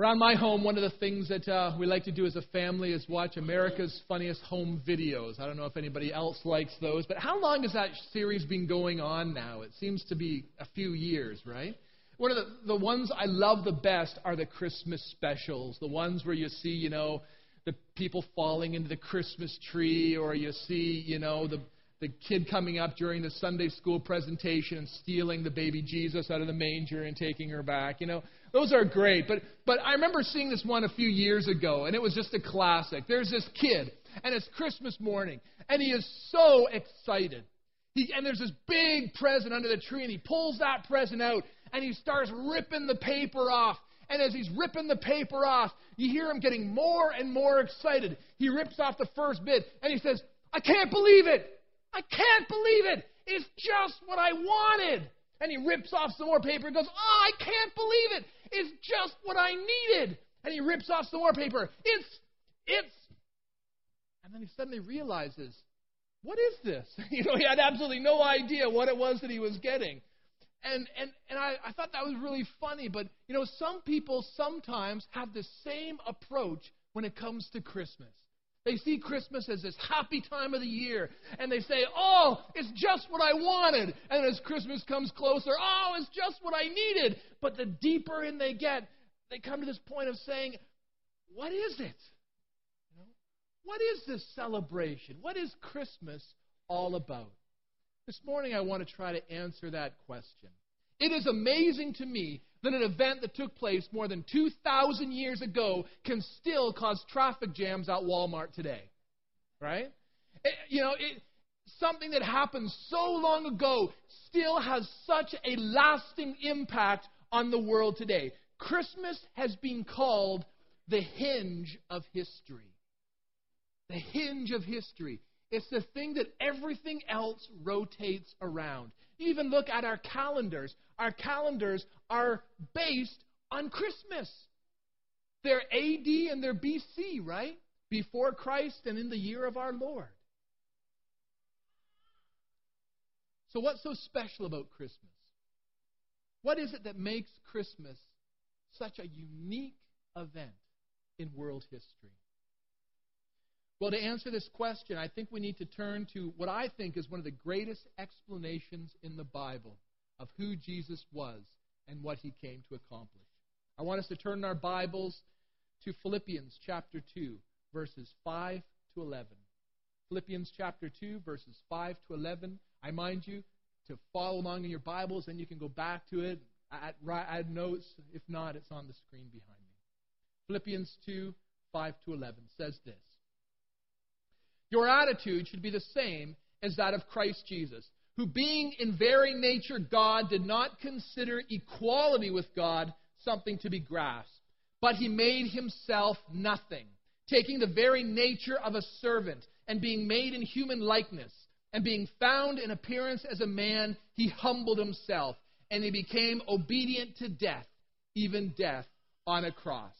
Around my home, one of the things that uh, we like to do as a family is watch America's Funniest Home Videos. I don't know if anybody else likes those, but how long has that series been going on now? It seems to be a few years, right? One of the, the ones I love the best are the Christmas specials, the ones where you see, you know, the people falling into the Christmas tree, or you see, you know, the the kid coming up during the Sunday school presentation and stealing the baby Jesus out of the manger and taking her back. You know, those are great. But, but I remember seeing this one a few years ago, and it was just a classic. There's this kid, and it's Christmas morning, and he is so excited. He, and there's this big present under the tree, and he pulls that present out, and he starts ripping the paper off. And as he's ripping the paper off, you hear him getting more and more excited. He rips off the first bit, and he says, I can't believe it! I can't believe it! It's just what I wanted! And he rips off some more paper and goes, Oh, I can't believe it! It's just what I needed. And he rips off some more paper. It's, it's. And then he suddenly realizes, what is this? You know, he had absolutely no idea what it was that he was getting. And, and, and I, I thought that was really funny, but, you know, some people sometimes have the same approach when it comes to Christmas. They see Christmas as this happy time of the year, and they say, Oh, it's just what I wanted. And as Christmas comes closer, Oh, it's just what I needed. But the deeper in they get, they come to this point of saying, What is it? What is this celebration? What is Christmas all about? This morning, I want to try to answer that question. It is amazing to me that an event that took place more than 2,000 years ago can still cause traffic jams at Walmart today. Right? It, you know, it, something that happened so long ago still has such a lasting impact on the world today. Christmas has been called the hinge of history. The hinge of history. It's the thing that everything else rotates around. Even look at our calendars. Our calendars are based on Christmas. They're AD and they're BC, right? Before Christ and in the year of our Lord. So, what's so special about Christmas? What is it that makes Christmas such a unique event in world history? Well, to answer this question, I think we need to turn to what I think is one of the greatest explanations in the Bible of who Jesus was and what he came to accomplish. I want us to turn our Bibles to Philippians chapter 2, verses 5 to 11. Philippians chapter 2, verses 5 to 11. I mind you to follow along in your Bibles, and you can go back to it, add, add notes. If not, it's on the screen behind me. Philippians 2, 5 to 11 says this your attitude should be the same as that of Christ Jesus, who, being in very nature God, did not consider equality with God something to be grasped, but he made himself nothing, taking the very nature of a servant, and being made in human likeness, and being found in appearance as a man, he humbled himself, and he became obedient to death, even death on a cross.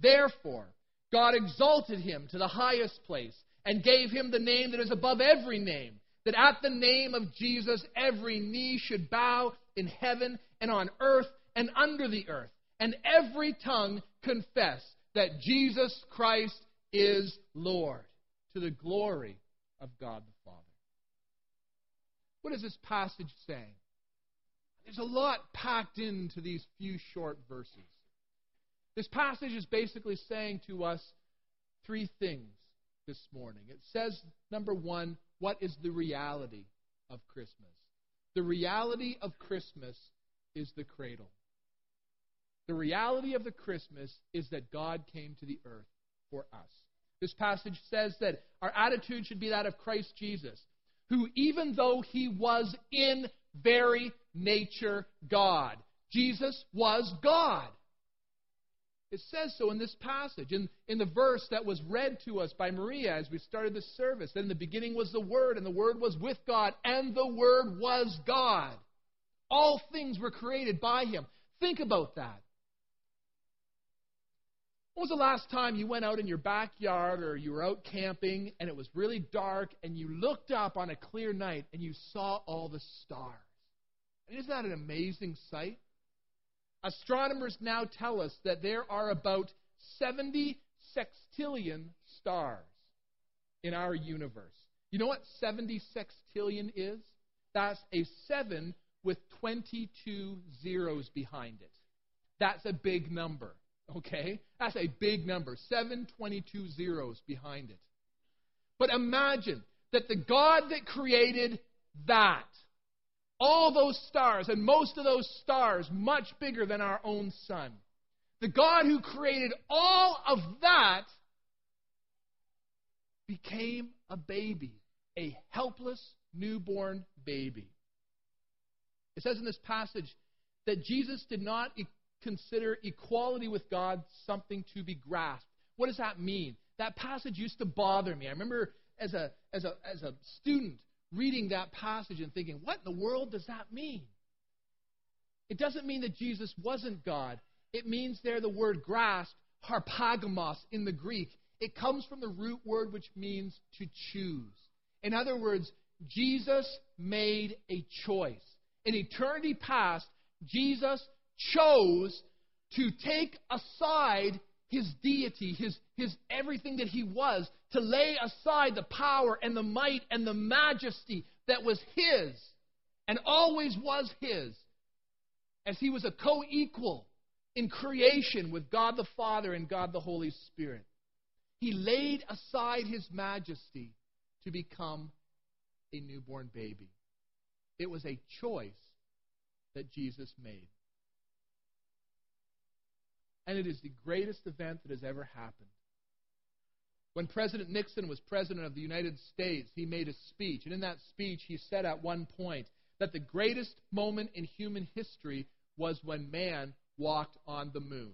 Therefore, God exalted him to the highest place and gave him the name that is above every name, that at the name of Jesus every knee should bow in heaven and on earth and under the earth, and every tongue confess that Jesus Christ is Lord, to the glory of God the Father. What is this passage saying? There's a lot packed into these few short verses. This passage is basically saying to us three things this morning. It says, number one, what is the reality of Christmas? The reality of Christmas is the cradle. The reality of the Christmas is that God came to the earth for us. This passage says that our attitude should be that of Christ Jesus, who, even though he was in very nature God, Jesus was God. It says so in this passage. In, in the verse that was read to us by Maria as we started the service, that in the beginning was the Word, and the Word was with God, and the Word was God. All things were created by Him. Think about that. When was the last time you went out in your backyard or you were out camping and it was really dark and you looked up on a clear night and you saw all the stars? And isn't that an amazing sight? Astronomers now tell us that there are about 70 sextillion stars in our universe. You know what 70 sextillion is? That's a 7 with 22 zeros behind it. That's a big number, okay? That's a big number. 722 zeros behind it. But imagine that the God that created that, all those stars, and most of those stars much bigger than our own sun, the God who created all of that became a baby, a helpless newborn baby. It says in this passage that Jesus did not e- consider equality with God something to be grasped. What does that mean? That passage used to bother me. I remember as a, as a, as a student reading that passage and thinking, what in the world does that mean? It doesn't mean that Jesus wasn't God. It means there the word grasp, harpagmos in the Greek. It comes from the root word which means to choose. In other words, Jesus made a choice. In eternity past, Jesus chose to take aside his deity, his, his everything that he was, to lay aside the power and the might and the majesty that was his and always was his, as he was a co equal in creation with God the Father and God the Holy Spirit. He laid aside his majesty to become a newborn baby. It was a choice that Jesus made. And it is the greatest event that has ever happened. When President Nixon was president of the United States, he made a speech. And in that speech, he said at one point that the greatest moment in human history was when man walked on the moon.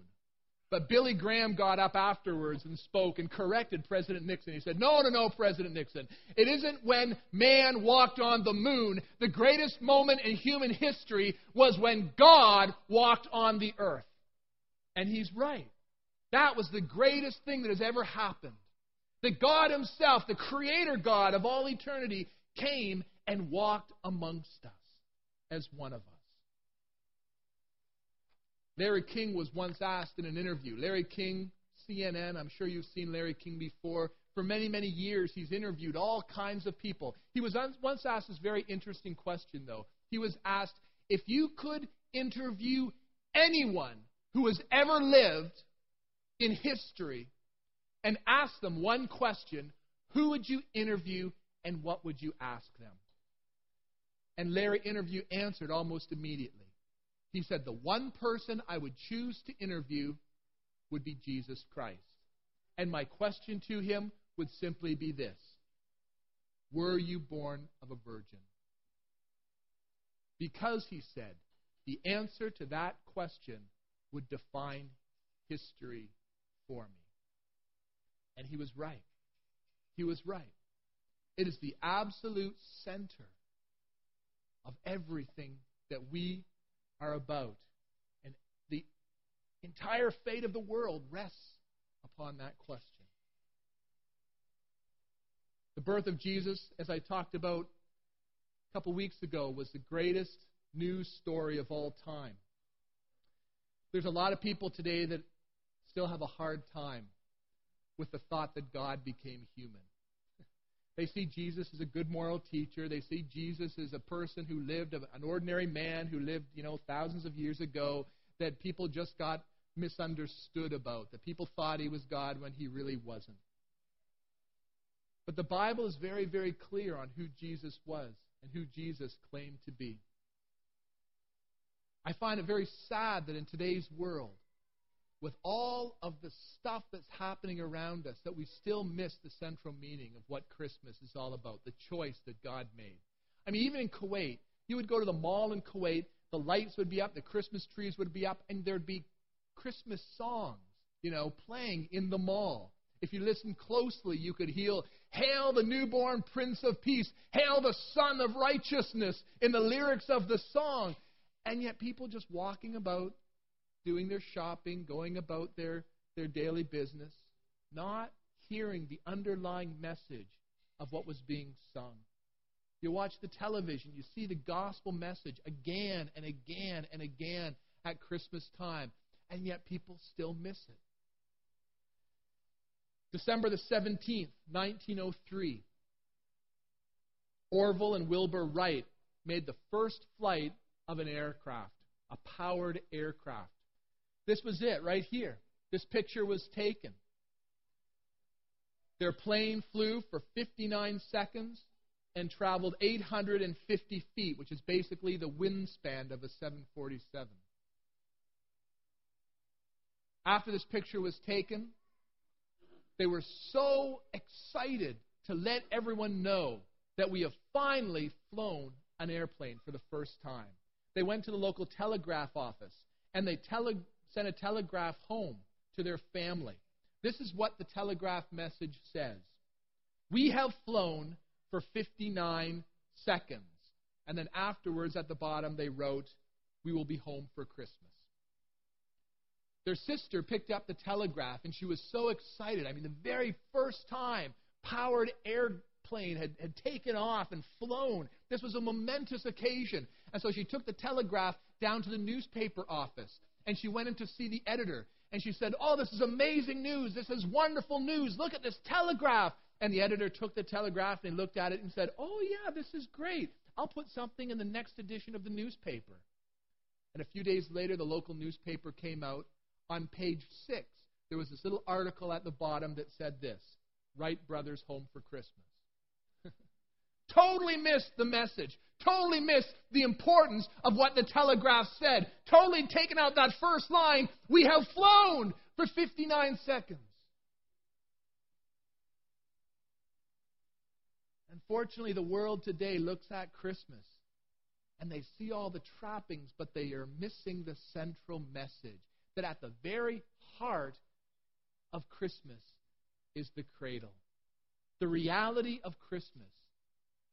But Billy Graham got up afterwards and spoke and corrected President Nixon. He said, No, no, no, President Nixon. It isn't when man walked on the moon. The greatest moment in human history was when God walked on the earth. And he's right. That was the greatest thing that has ever happened. That God Himself, the Creator God of all eternity, came and walked amongst us as one of us. Larry King was once asked in an interview. Larry King, CNN, I'm sure you've seen Larry King before. For many, many years, he's interviewed all kinds of people. He was once asked this very interesting question, though. He was asked, if you could interview anyone who has ever lived in history and ask them one question, who would you interview and what would you ask them? And Larry interview answered almost immediately. He said, The one person I would choose to interview would be Jesus Christ. And my question to him would simply be this Were you born of a virgin? Because, he said, the answer to that question would define history for me. And he was right. He was right. It is the absolute center of everything that we are about. And the entire fate of the world rests upon that question. The birth of Jesus, as I talked about a couple weeks ago, was the greatest news story of all time. There's a lot of people today that still have a hard time with the thought that God became human. They see Jesus as a good moral teacher. They see Jesus as a person who lived, an ordinary man who lived, you know, thousands of years ago that people just got misunderstood about, that people thought he was God when he really wasn't. But the Bible is very, very clear on who Jesus was and who Jesus claimed to be. I find it very sad that in today's world, with all of the stuff that's happening around us that we still miss the central meaning of what Christmas is all about, the choice that God made. I mean, even in Kuwait, you would go to the mall in Kuwait, the lights would be up, the Christmas trees would be up, and there'd be Christmas songs, you know, playing in the mall. If you listen closely, you could hear, Hail the newborn Prince of Peace, Hail the Sun of Righteousness in the lyrics of the song. And yet, people just walking about doing their shopping, going about their, their daily business, not hearing the underlying message of what was being sung. You watch the television, you see the gospel message again and again and again at Christmas time, and yet people still miss it. December the 17th, 1903, Orville and Wilbur Wright made the first flight of an aircraft, a powered aircraft. This was it right here. This picture was taken. Their plane flew for 59 seconds and traveled 850 feet, which is basically the wingspan of a 747. After this picture was taken, they were so excited to let everyone know that we have finally flown an airplane for the first time. They went to the local telegraph office and they tele- sent a telegraph home to their family. This is what the telegraph message says We have flown for 59 seconds. And then afterwards, at the bottom, they wrote, We will be home for Christmas. Their sister picked up the telegraph and she was so excited. I mean, the very first time powered airplane had, had taken off and flown. This was a momentous occasion. And so she took the telegraph down to the newspaper office and she went in to see the editor. And she said, Oh, this is amazing news. This is wonderful news. Look at this telegraph. And the editor took the telegraph and looked at it and said, Oh, yeah, this is great. I'll put something in the next edition of the newspaper. And a few days later, the local newspaper came out on page six, there was this little article at the bottom that said this Wright Brothers Home for Christmas. Totally missed the message. Totally missed the importance of what the telegraph said. Totally taken out that first line. We have flown for 59 seconds. Unfortunately, the world today looks at Christmas and they see all the trappings, but they are missing the central message that at the very heart of Christmas is the cradle. The reality of Christmas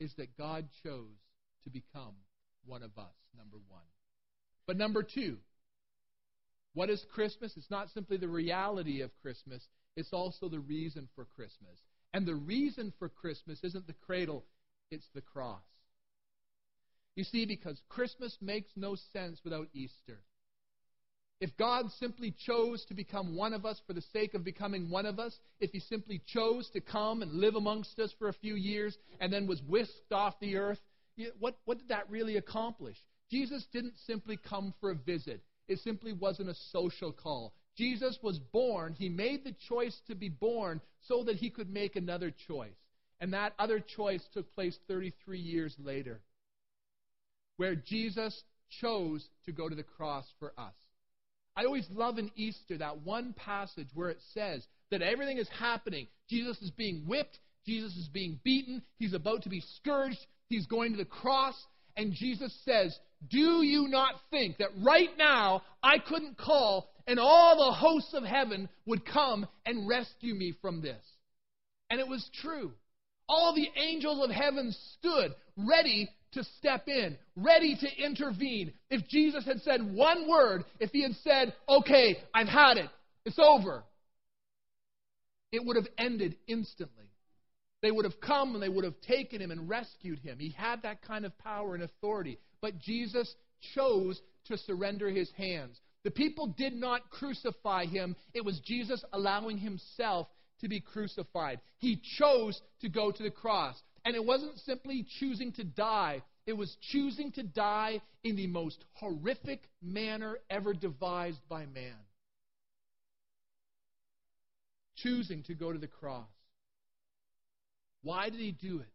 is that God chose to become one of us, number one. But number two, what is Christmas? It's not simply the reality of Christmas, it's also the reason for Christmas. And the reason for Christmas isn't the cradle, it's the cross. You see, because Christmas makes no sense without Easter. If God simply chose to become one of us for the sake of becoming one of us, if He simply chose to come and live amongst us for a few years and then was whisked off the earth, what, what did that really accomplish? Jesus didn't simply come for a visit, it simply wasn't a social call. Jesus was born, He made the choice to be born so that He could make another choice. And that other choice took place 33 years later, where Jesus chose to go to the cross for us. I always love in Easter that one passage where it says that everything is happening. Jesus is being whipped, Jesus is being beaten, he's about to be scourged, he's going to the cross, and Jesus says, Do you not think that right now I couldn't call and all the hosts of heaven would come and rescue me from this? And it was true. All the angels of heaven stood ready to step in, ready to intervene. If Jesus had said one word, if he had said, okay, I've had it, it's over, it would have ended instantly. They would have come and they would have taken him and rescued him. He had that kind of power and authority. But Jesus chose to surrender his hands. The people did not crucify him, it was Jesus allowing himself to be crucified. He chose to go to the cross. And it wasn't simply choosing to die, it was choosing to die in the most horrific manner ever devised by man. Choosing to go to the cross. Why did he do it?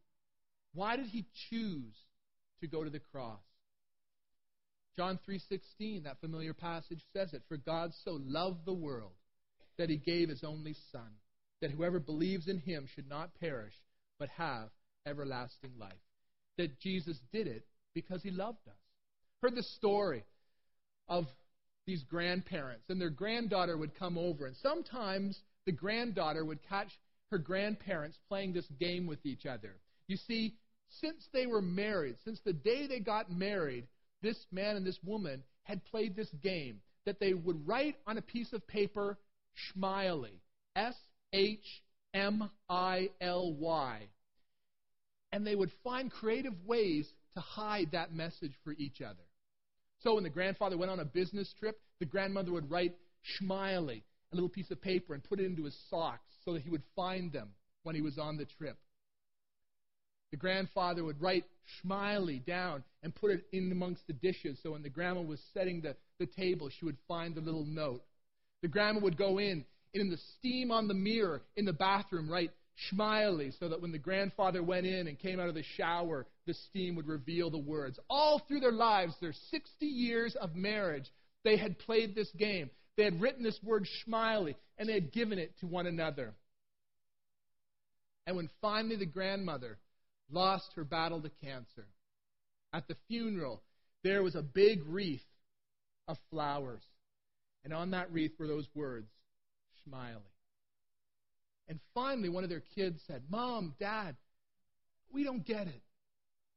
Why did he choose to go to the cross? John 3:16, that familiar passage says it, for God so loved the world that he gave his only son, that whoever believes in him should not perish but have everlasting life. That Jesus did it because he loved us. Heard the story of these grandparents, and their granddaughter would come over, and sometimes the granddaughter would catch her grandparents playing this game with each other. You see, since they were married, since the day they got married, this man and this woman had played this game that they would write on a piece of paper Shmily, S H M I L Y and they would find creative ways to hide that message for each other. So when the grandfather went on a business trip, the grandmother would write Shmily, a little piece of paper, and put it into his socks so that he would find them when he was on the trip. The grandfather would write Shmily down and put it in amongst the dishes so when the grandma was setting the, the table, she would find the little note. The grandma would go in, and in the steam on the mirror in the bathroom, write Shmily so that when the grandfather went in and came out of the shower, the steam would reveal the words. All through their lives, their 60 years of marriage, they had played this game. They had written this word Shmily, and they had given it to one another. And when finally the grandmother lost her battle to cancer, at the funeral, there was a big wreath of flowers. And on that wreath were those words, Shmily. And finally, one of their kids said, Mom, Dad, we don't get it.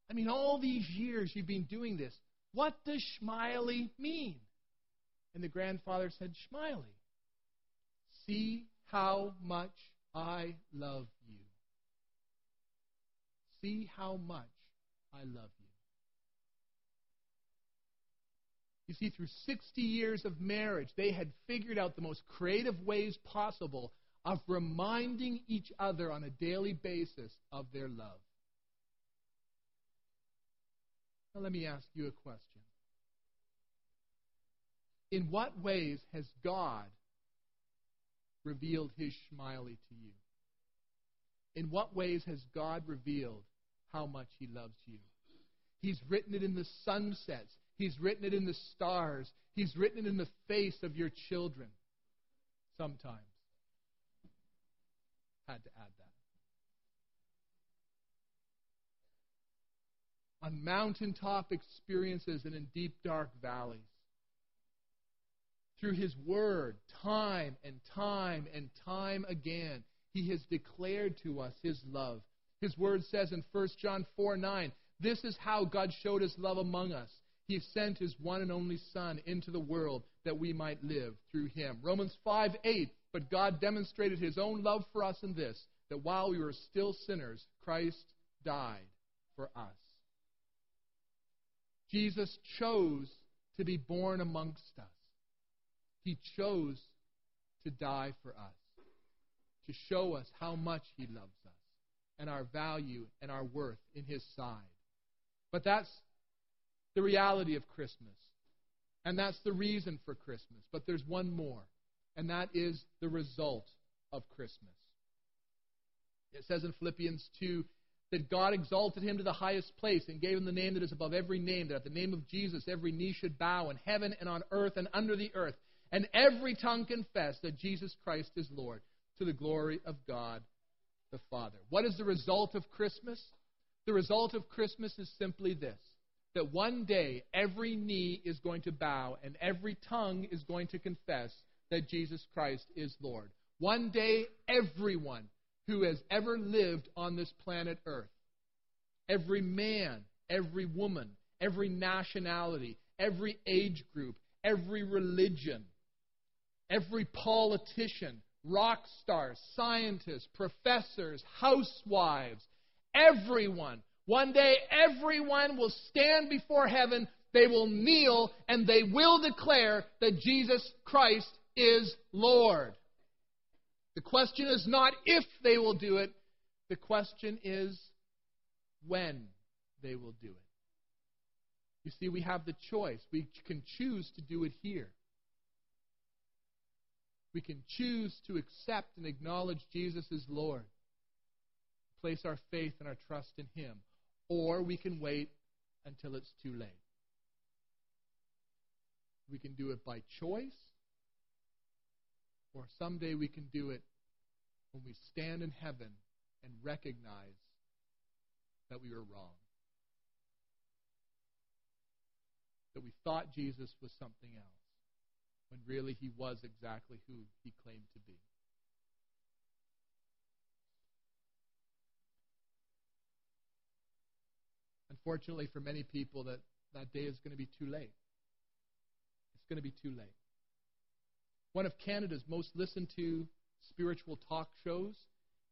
I mean, all these years you've been doing this. What does Shmily mean? And the grandfather said, Shmily, see how much I love you. See how much I love you. You see, through 60 years of marriage, they had figured out the most creative ways possible of reminding each other on a daily basis of their love. Now, let me ask you a question. In what ways has God revealed his Shmily to you? In what ways has God revealed how much he loves you? He's written it in the sunsets. He's written it in the stars. He's written it in the face of your children. Sometimes. Had to add that. On mountaintop experiences and in deep, dark valleys. Through His Word, time and time and time again, He has declared to us His love. His Word says in 1 John 4 9, This is how God showed His love among us. He sent His one and only Son into the world that we might live through Him. Romans 5 8, but God demonstrated his own love for us in this that while we were still sinners, Christ died for us. Jesus chose to be born amongst us. He chose to die for us, to show us how much He loves us and our value and our worth in His side. But that's the reality of Christmas. And that's the reason for Christmas. But there's one more and that is the result of Christmas. It says in Philippians 2 that God exalted him to the highest place and gave him the name that is above every name, that at the name of Jesus every knee should bow in heaven and on earth and under the earth, and every tongue confess that Jesus Christ is Lord, to the glory of God the Father. What is the result of Christmas? The result of Christmas is simply this that one day every knee is going to bow and every tongue is going to confess that Jesus Christ is Lord. One day, everyone who has ever lived on this planet Earth, every man, every woman, every nationality, every age group, every religion, every politician, rock star, scientists, professors, housewives, everyone. One day, everyone will stand before heaven. They will kneel and they will declare that Jesus Christ is Lord. The question is not if they will do it, the question is when they will do it. You see, we have the choice. We can choose to do it here. We can choose to accept and acknowledge Jesus as Lord, place our faith and our trust in Him, or we can wait until it's too late. We can do it by choice, or someday we can do it when we stand in heaven and recognize that we were wrong. That we thought Jesus was something else, when really he was exactly who he claimed to be. Unfortunately, for many people, that, that day is going to be too late. It's going to be too late. One of Canada's most listened to spiritual talk shows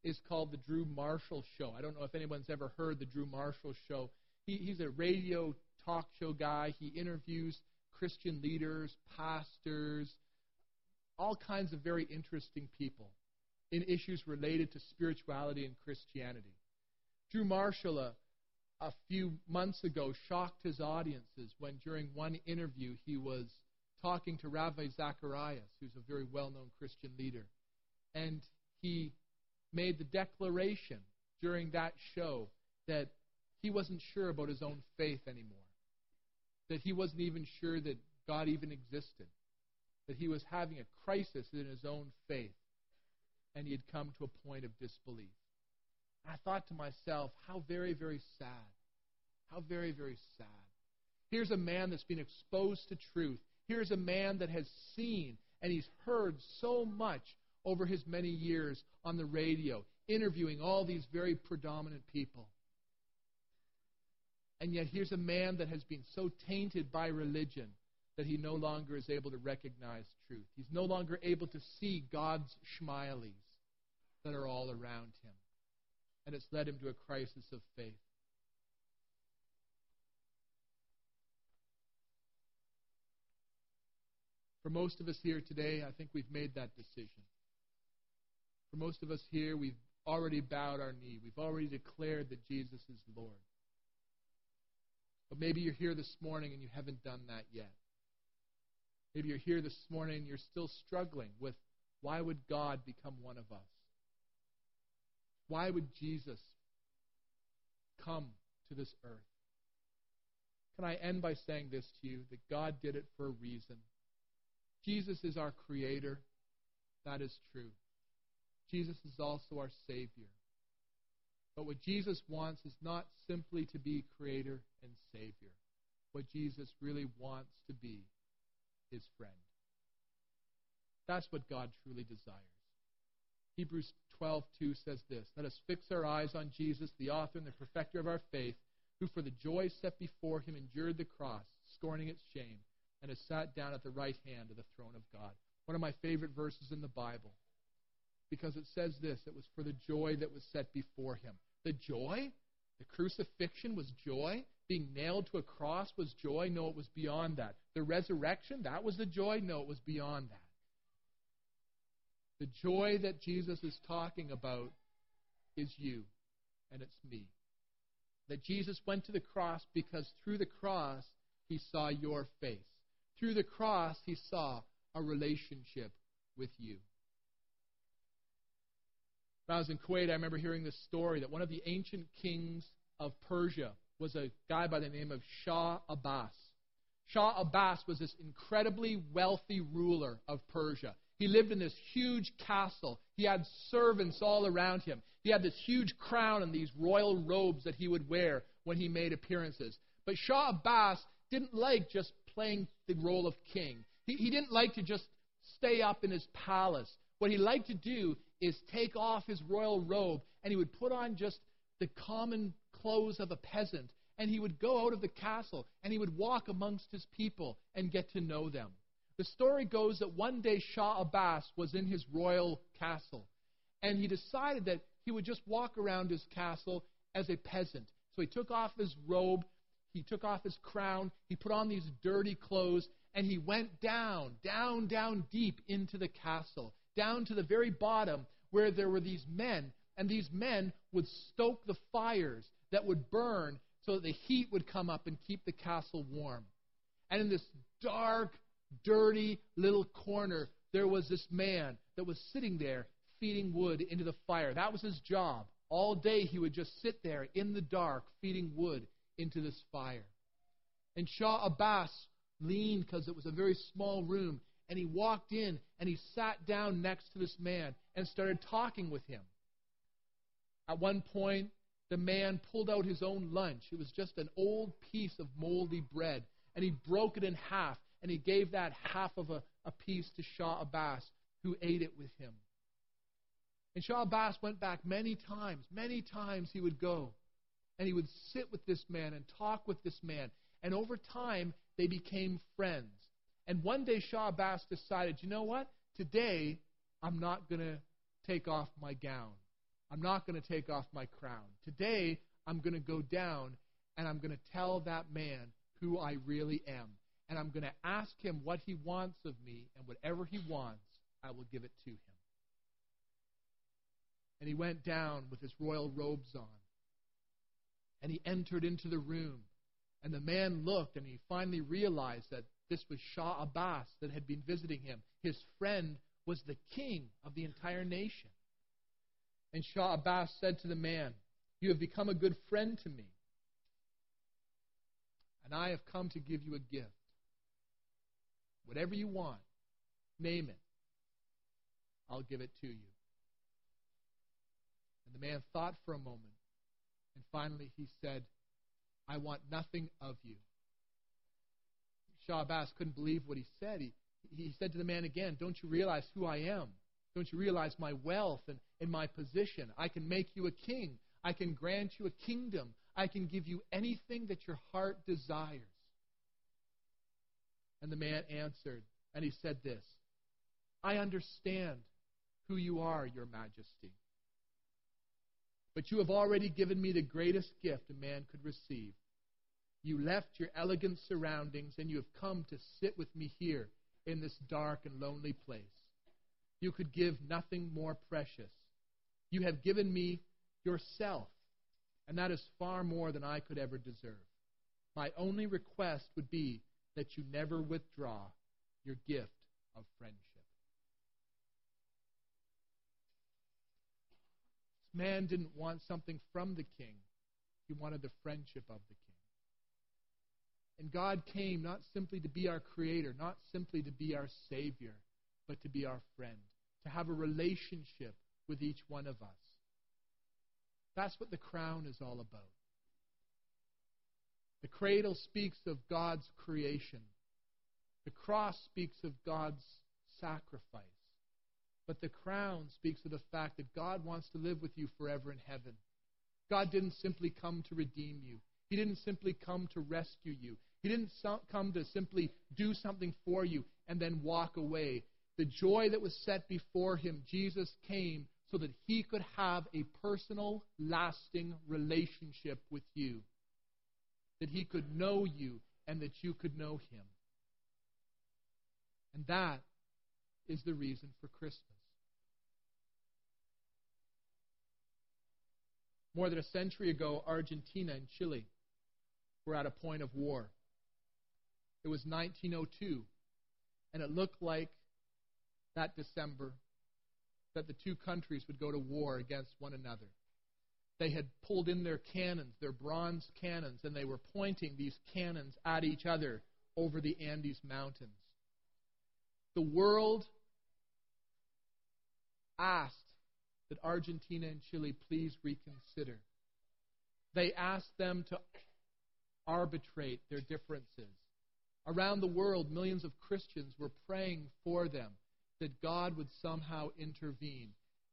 is called The Drew Marshall Show. I don't know if anyone's ever heard The Drew Marshall Show. He, he's a radio talk show guy. He interviews Christian leaders, pastors, all kinds of very interesting people in issues related to spirituality and Christianity. Drew Marshall, a, a few months ago, shocked his audiences when, during one interview, he was talking to Ravi Zacharias, who's a very well known Christian leader. And he made the declaration during that show that he wasn't sure about his own faith anymore, that he wasn't even sure that God even existed, that he was having a crisis in his own faith, and he had come to a point of disbelief. I thought to myself, how very, very sad. How very, very sad. Here's a man that's been exposed to truth. Here's a man that has seen and he's heard so much over his many years on the radio, interviewing all these very predominant people. And yet, here's a man that has been so tainted by religion that he no longer is able to recognize truth. He's no longer able to see God's shmilies that are all around him. And it's led him to a crisis of faith. For most of us here today, I think we've made that decision. For most of us here, we've already bowed our knee. We've already declared that Jesus is Lord. But maybe you're here this morning and you haven't done that yet. Maybe you're here this morning and you're still struggling with why would God become one of us? Why would Jesus come to this earth? Can I end by saying this to you that God did it for a reason? Jesus is our Creator. That is true. Jesus is also our Savior. But what Jesus wants is not simply to be Creator and Savior. What Jesus really wants to be His friend. That's what God truly desires. Hebrews 12:2 says this, "Let us fix our eyes on Jesus, the author and the perfecter of our faith, who for the joy set before him endured the cross, scorning its shame, and has sat down at the right hand of the throne of God. One of my favorite verses in the Bible. Because it says this it was for the joy that was set before him. The joy? The crucifixion was joy? Being nailed to a cross was joy? No, it was beyond that. The resurrection? That was the joy? No, it was beyond that. The joy that Jesus is talking about is you, and it's me. That Jesus went to the cross because through the cross, he saw your face. Through the cross, he saw a relationship with you. When I was in Kuwait, I remember hearing this story that one of the ancient kings of Persia was a guy by the name of Shah Abbas. Shah Abbas was this incredibly wealthy ruler of Persia. He lived in this huge castle. He had servants all around him. He had this huge crown and these royal robes that he would wear when he made appearances. But Shah Abbas didn't like just playing the role of king. He, he didn't like to just stay up in his palace. What he liked to do is take off his royal robe and he would put on just the common clothes of a peasant and he would go out of the castle and he would walk amongst his people and get to know them. The story goes that one day Shah Abbas was in his royal castle and he decided that he would just walk around his castle as a peasant. So he took off his robe he took off his crown, he put on these dirty clothes, and he went down, down, down deep into the castle, down to the very bottom where there were these men. And these men would stoke the fires that would burn so that the heat would come up and keep the castle warm. And in this dark, dirty little corner, there was this man that was sitting there feeding wood into the fire. That was his job. All day he would just sit there in the dark feeding wood into this fire. And Shah Abbas leaned because it was a very small room, and he walked in and he sat down next to this man and started talking with him. At one point, the man pulled out his own lunch. It was just an old piece of moldy bread, and he broke it in half, and he gave that half of a, a piece to Shah Abbas, who ate it with him. And Shah Abbas went back many times. Many times he would go and he would sit with this man and talk with this man. And over time, they became friends. And one day, Shah Abbas decided, you know what? Today, I'm not going to take off my gown. I'm not going to take off my crown. Today, I'm going to go down and I'm going to tell that man who I really am. and I'm going to ask him what he wants of me, and whatever he wants, I will give it to him. And he went down with his royal robes on. And he entered into the room. And the man looked, and he finally realized that this was Shah Abbas that had been visiting him. His friend was the king of the entire nation. And Shah Abbas said to the man, You have become a good friend to me. And I have come to give you a gift. Whatever you want, name it. I'll give it to you. And the man thought for a moment, and finally he said, I want nothing of you. Shah Abbas couldn't believe what he said. He, he said to the man again, Don't you realize who I am? Don't you realize my wealth and, and my position? I can make you a king. I can grant you a kingdom. I can give you anything that your heart desires. And the man answered, and he said this I understand who you are, your majesty. But you have already given me the greatest gift a man could receive. You left your elegant surroundings and you have come to sit with me here in this dark and lonely place. You could give nothing more precious. You have given me yourself, and that is far more than I could ever deserve. My only request would be that you never withdraw your gift of friendship. Man didn't want something from the king, he wanted the friendship of the king. And God came not simply to be our creator, not simply to be our savior, but to be our friend, to have a relationship with each one of us. That's what the crown is all about. The cradle speaks of God's creation. The cross speaks of God's sacrifice. But the crown speaks of the fact that God wants to live with you forever in heaven. God didn't simply come to redeem you. He didn't simply come to rescue you. He didn't come to simply do something for you and then walk away. The joy that was set before him, Jesus came so that he could have a personal, lasting relationship with you that he could know you and that you could know him. And that is the reason for Christmas. More than a century ago, Argentina and Chile were at a point of war. It was 1902, and it looked like that December that the two countries would go to war against one another they had pulled in their cannons, their bronze cannons, and they were pointing these cannons at each other over the Andes Mountains. The world asked that Argentina and Chile please reconsider. They asked them to arbitrate their differences. Around the world, millions of Christians were praying for them that God would somehow intervene.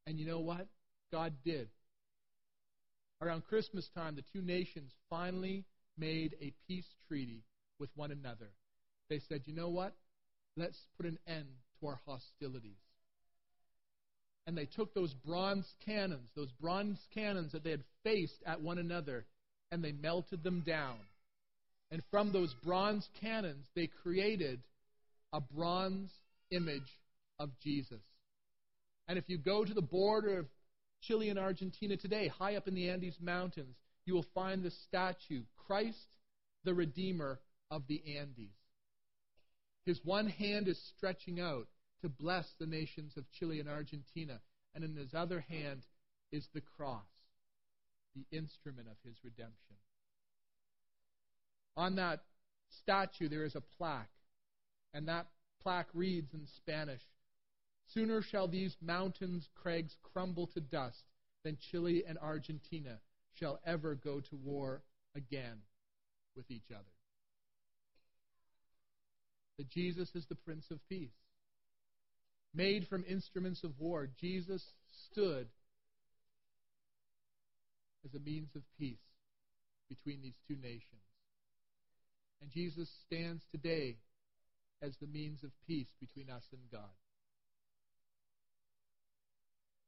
And you know what? God did around Christmas time, the two nations finally made a peace treaty with one another. They said, you know what? Let's put an end to our hostilities. And they took those bronze cannons, those bronze cannons that they had faced at one another, and they melted them down. And from those bronze cannons, they created a bronze image of Jesus. And if you go to the border of Chile and Argentina today, high up in the Andes Mountains, you will find the statue, Christ the Redeemer of the Andes. His one hand is stretching out to bless the nations of Chile and Argentina, and in his other hand is the cross, the instrument of his redemption. On that statue, there is a plaque, and that plaque reads in Spanish Sooner shall these mountains' crags crumble to dust than Chile and Argentina shall ever go to war again with each other. That Jesus is the Prince of Peace. Made from instruments of war, Jesus stood as a means of peace between these two nations. And Jesus stands today as the means of peace between us and God.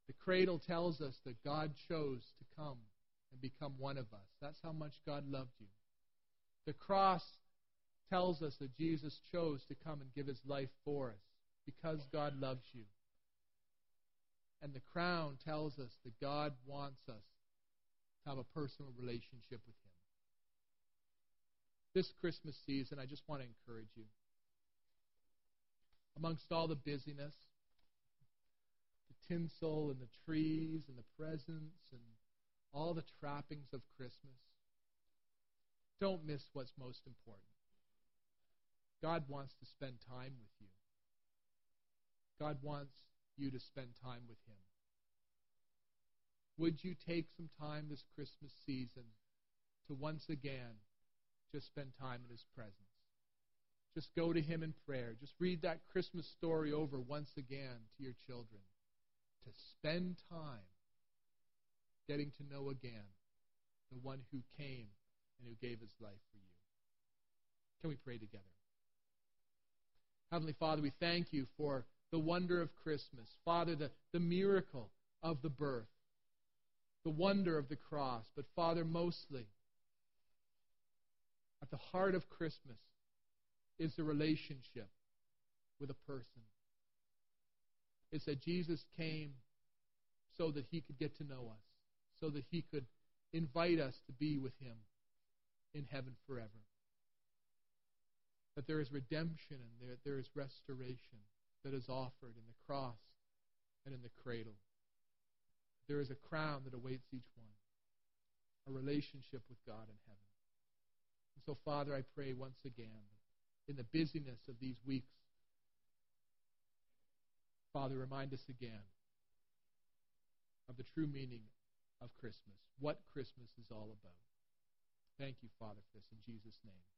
The cradle tells us that God chose to come and become one of us. That's how much God loved you. The cross tells us that Jesus chose to come and give his life for us because God loves you. And the crown tells us that God wants us to have a personal relationship with him. This Christmas season, I just want to encourage you. Amongst all the busyness, the tinsel and the trees and the presents and all the trappings of Christmas, don't miss what's most important. God wants to spend time with you. God wants you to spend time with Him. Would you take some time this Christmas season to once again just spend time in His presence? Just go to Him in prayer. Just read that Christmas story over once again to your children. To spend time getting to know again the one who came and who gave His life for you. Can we pray together? Heavenly Father, we thank you for the wonder of Christmas. Father, the, the miracle of the birth, the wonder of the cross. But Father, mostly, at the heart of Christmas is the relationship with a person. It's that Jesus came so that he could get to know us, so that he could invite us to be with him in heaven forever that there is redemption and there, there is restoration that is offered in the cross and in the cradle. There is a crown that awaits each one, a relationship with God in heaven. And so, Father, I pray once again, in the busyness of these weeks, Father, remind us again of the true meaning of Christmas, what Christmas is all about. Thank you, Father, for this in Jesus' name.